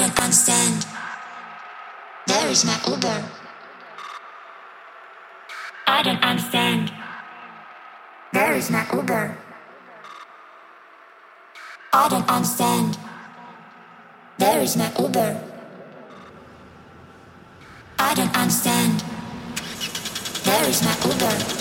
don't understand. Where is my Uber? I don't understand. Where is my Uber? I don't understand. Where is my Uber? I don't understand. Where is my? Uber.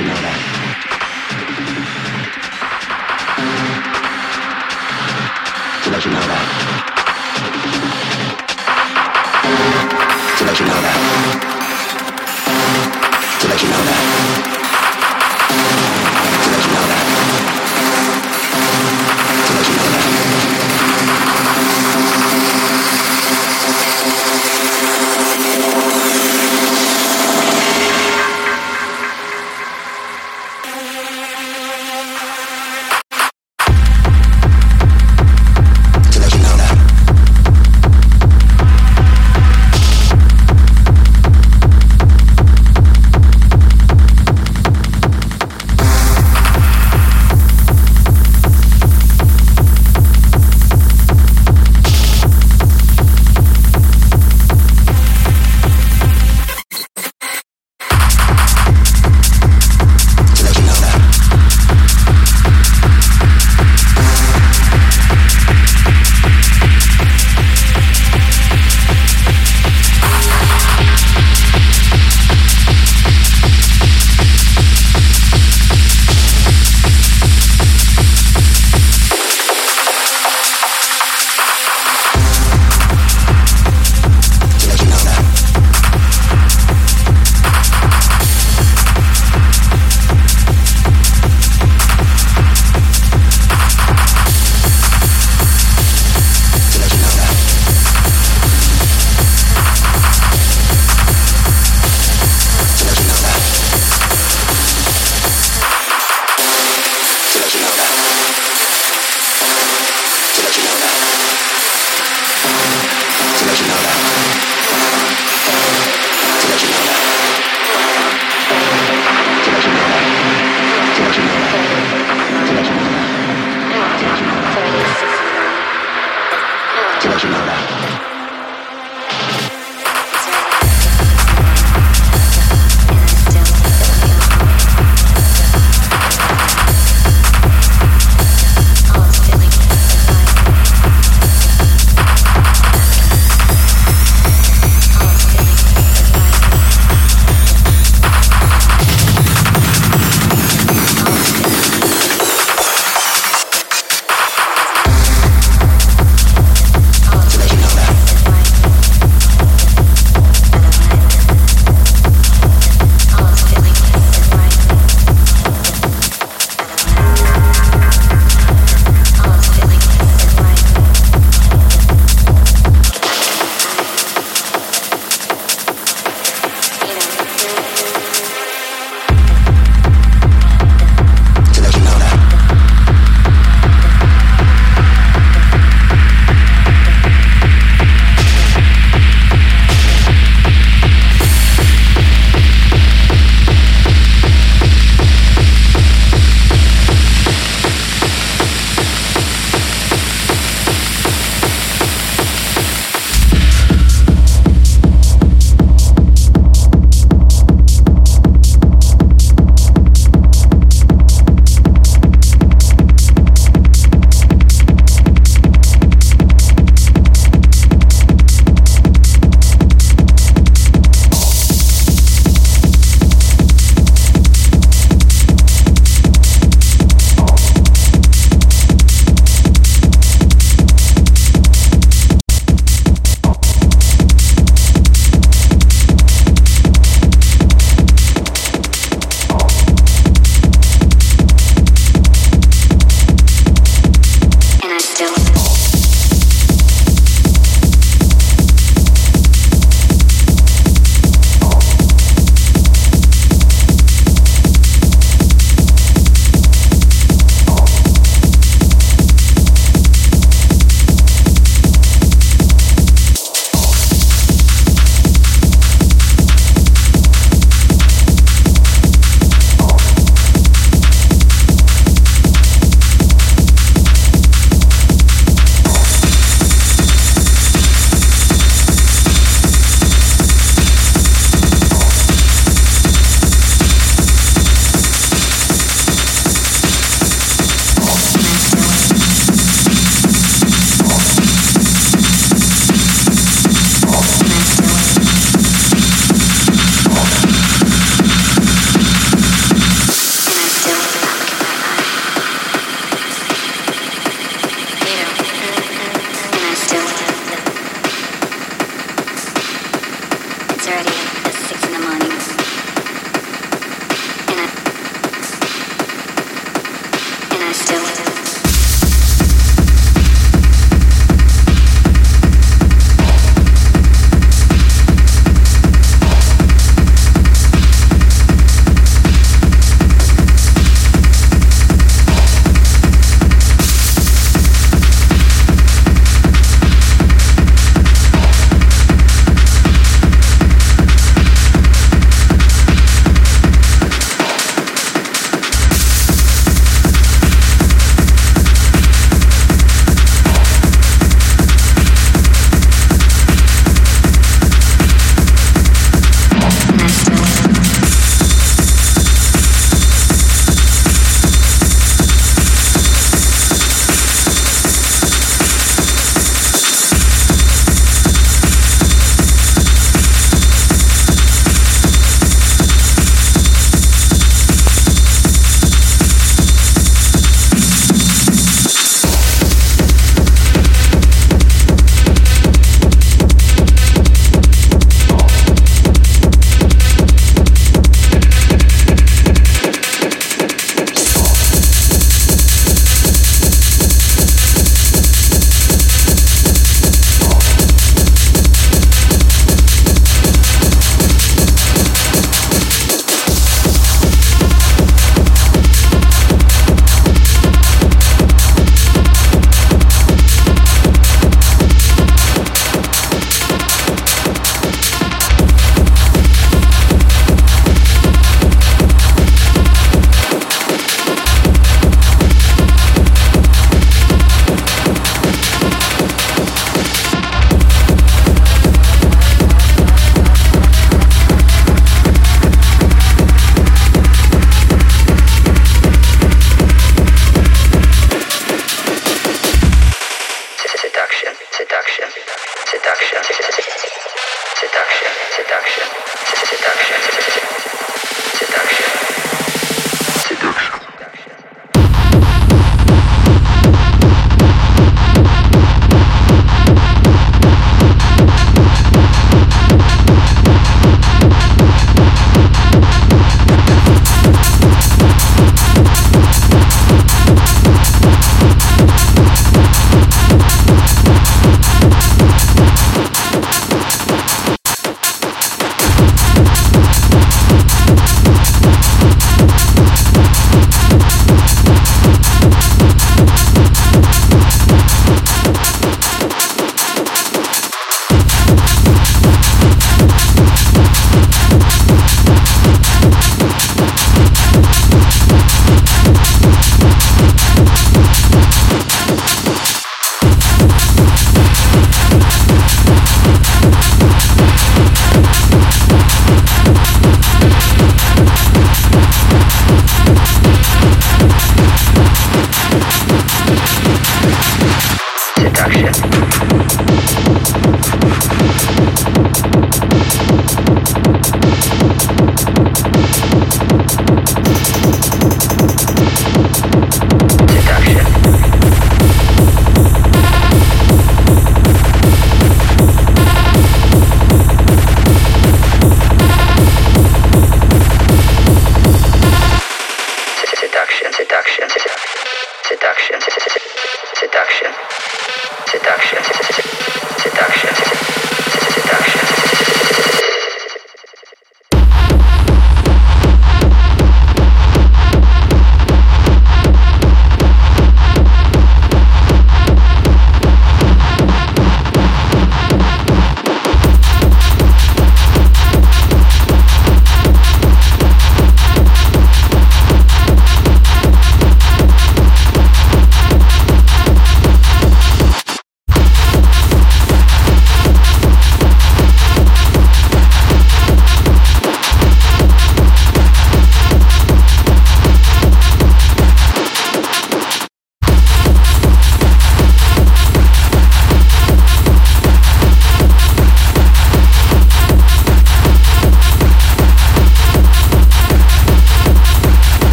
you know that? To let you know that. To let you know that. To let you know that.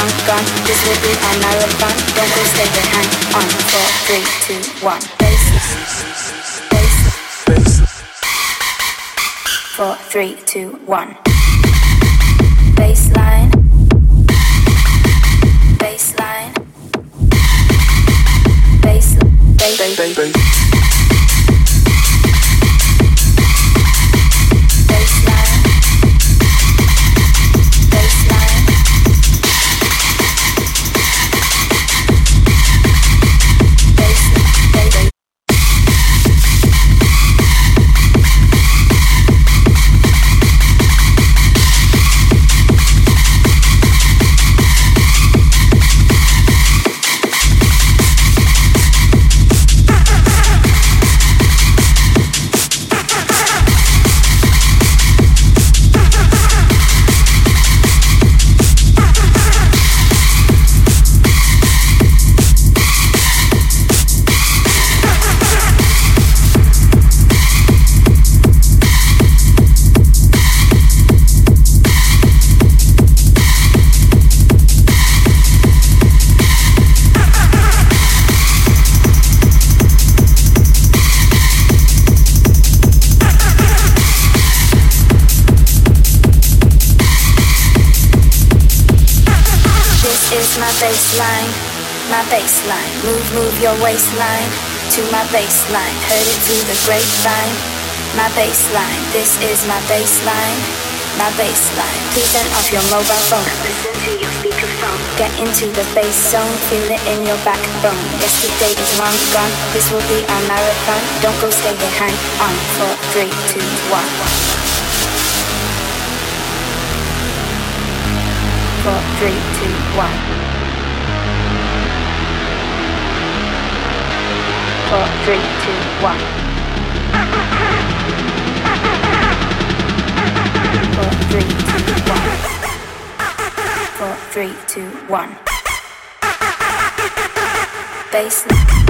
long gone. This will be another fun. Don't go stay behind. On four, three, two, one. Bass. Bass. Bass. Four, three, two, one. Is my baseline, my baseline. Please turn off your mobile phone. Listen to your speakerphone. Get into the bass zone, feel it in your backbone. Yesterday is long gone, this will be our marathon. Don't go, stay hang on. Four, three, two, one. Four, three, two, one. Four, three, two, one. Four, three, two, one. Four, three, two, one. Baseline.